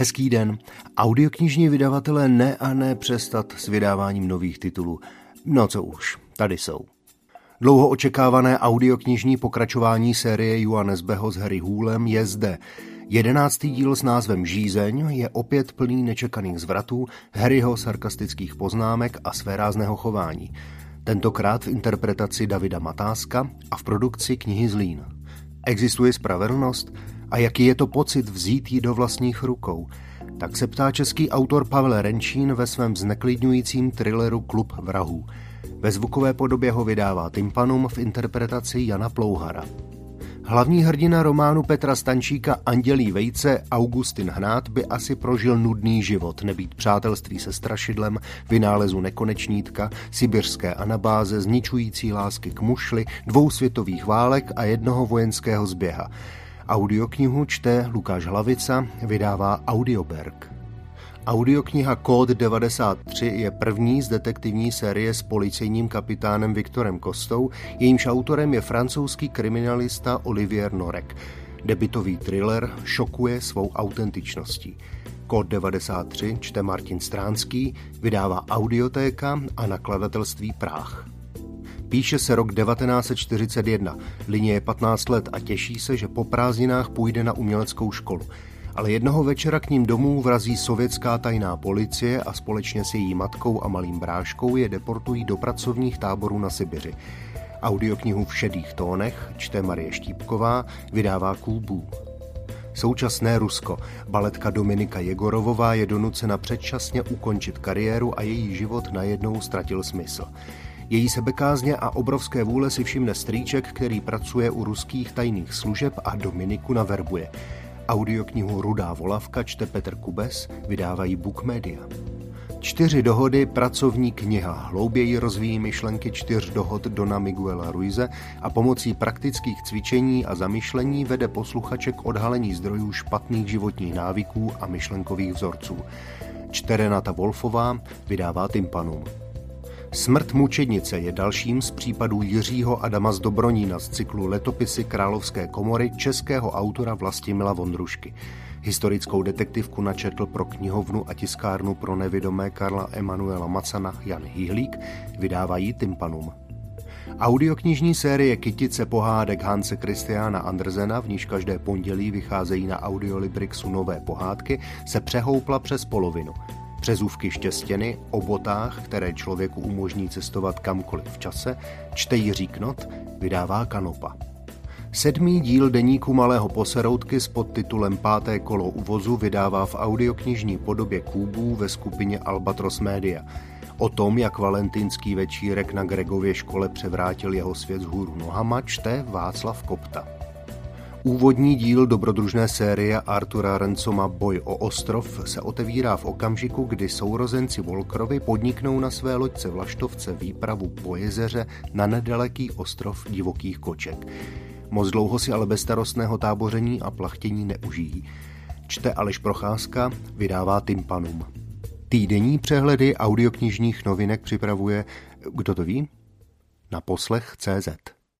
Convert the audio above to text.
Hezký den. Audioknižní vydavatelé ne a ne přestat s vydáváním nových titulů. No co už, tady jsou. Dlouho očekávané audioknižní pokračování série Johannes Beho s Harry Hůlem je zde. Jedenáctý díl s názvem Žízeň je opět plný nečekaných zvratů, Harryho sarkastických poznámek a svérázného chování. Tentokrát v interpretaci Davida Matáska a v produkci knihy Zlín. Existuje spravedlnost? A jaký je to pocit vzít ji do vlastních rukou? Tak se ptá český autor Pavel Renčín ve svém zneklidňujícím thrilleru Klub vrahů. Ve zvukové podobě ho vydává Tympanum v interpretaci Jana Plouhara. Hlavní hrdina románu Petra Stančíka Andělí vejce Augustin Hnát by asi prožil nudný život, nebýt přátelství se strašidlem, vynálezu nekonečnítka, sibirské anabáze, zničující lásky k mušli, dvou světových válek a jednoho vojenského zběha. Audioknihu čte Lukáš Hlavica, vydává Audioberg. Audiokniha Kód 93 je první z detektivní série s policejním kapitánem Viktorem Kostou, jejímž autorem je francouzský kriminalista Olivier Norek. Debitový thriller šokuje svou autentičností. Kód 93 čte Martin Stránský, vydává Audiotéka a nakladatelství Práh. Píše se rok 1941, linie je 15 let a těší se, že po prázdninách půjde na uměleckou školu. Ale jednoho večera k ním domů vrazí sovětská tajná policie a společně s její matkou a malým bráškou je deportují do pracovních táborů na Sibiři. Audioknihu v šedých tónech čte Marie Štípková, vydává Kulbů. Současné Rusko. Baletka Dominika Jegorovová je donucena předčasně ukončit kariéru a její život najednou ztratil smysl. Její sebekázně a obrovské vůle si všimne strýček, který pracuje u ruských tajných služeb a Dominiku naverbuje. Audioknihu Rudá volavka čte Petr Kubes, vydávají Book Media. Čtyři dohody, pracovní kniha, hlouběji rozvíjí myšlenky čtyř dohod Dona Miguela Ruize a pomocí praktických cvičení a zamyšlení vede posluchače k odhalení zdrojů špatných životních návyků a myšlenkových vzorců. Čte Renata Wolfová, vydává Tympanum. Smrt mučednice je dalším z případů Jiřího Adama z Dobronína z cyklu Letopisy Královské komory českého autora Vlastimila Vondrušky. Historickou detektivku načetl pro knihovnu a tiskárnu pro nevědomé Karla Emanuela Macana Jan Hýhlík, vydávají Tympanum. Audioknižní série Kytice pohádek Hanse Christiana Andersena, v níž každé pondělí vycházejí na Audiolibrixu nové pohádky, se přehoupla přes polovinu – Přezůvky štěstěny o botách, které člověku umožní cestovat kamkoliv v čase, čte Jiří Knot, vydává Kanopa. Sedmý díl deníku Malého poseroutky s podtitulem Páté kolo uvozu vydává v audioknižní podobě Kůbů ve skupině Albatros Media. O tom, jak valentinský večírek na Gregově škole převrátil jeho svět z hůru nohama, čte Václav Kopta. Úvodní díl dobrodružné série Artura Rencoma Boj o ostrov se otevírá v okamžiku, kdy sourozenci Volkrovi podniknou na své loďce Vlaštovce výpravu po jezeře na nedaleký ostrov divokých koček. Moc dlouho si ale bezstarostného táboření a plachtění neužijí. Čte Aleš Procházka, vydává Tympanum. Týdenní přehledy audioknižních novinek připravuje, kdo to ví? Na poslech CZ.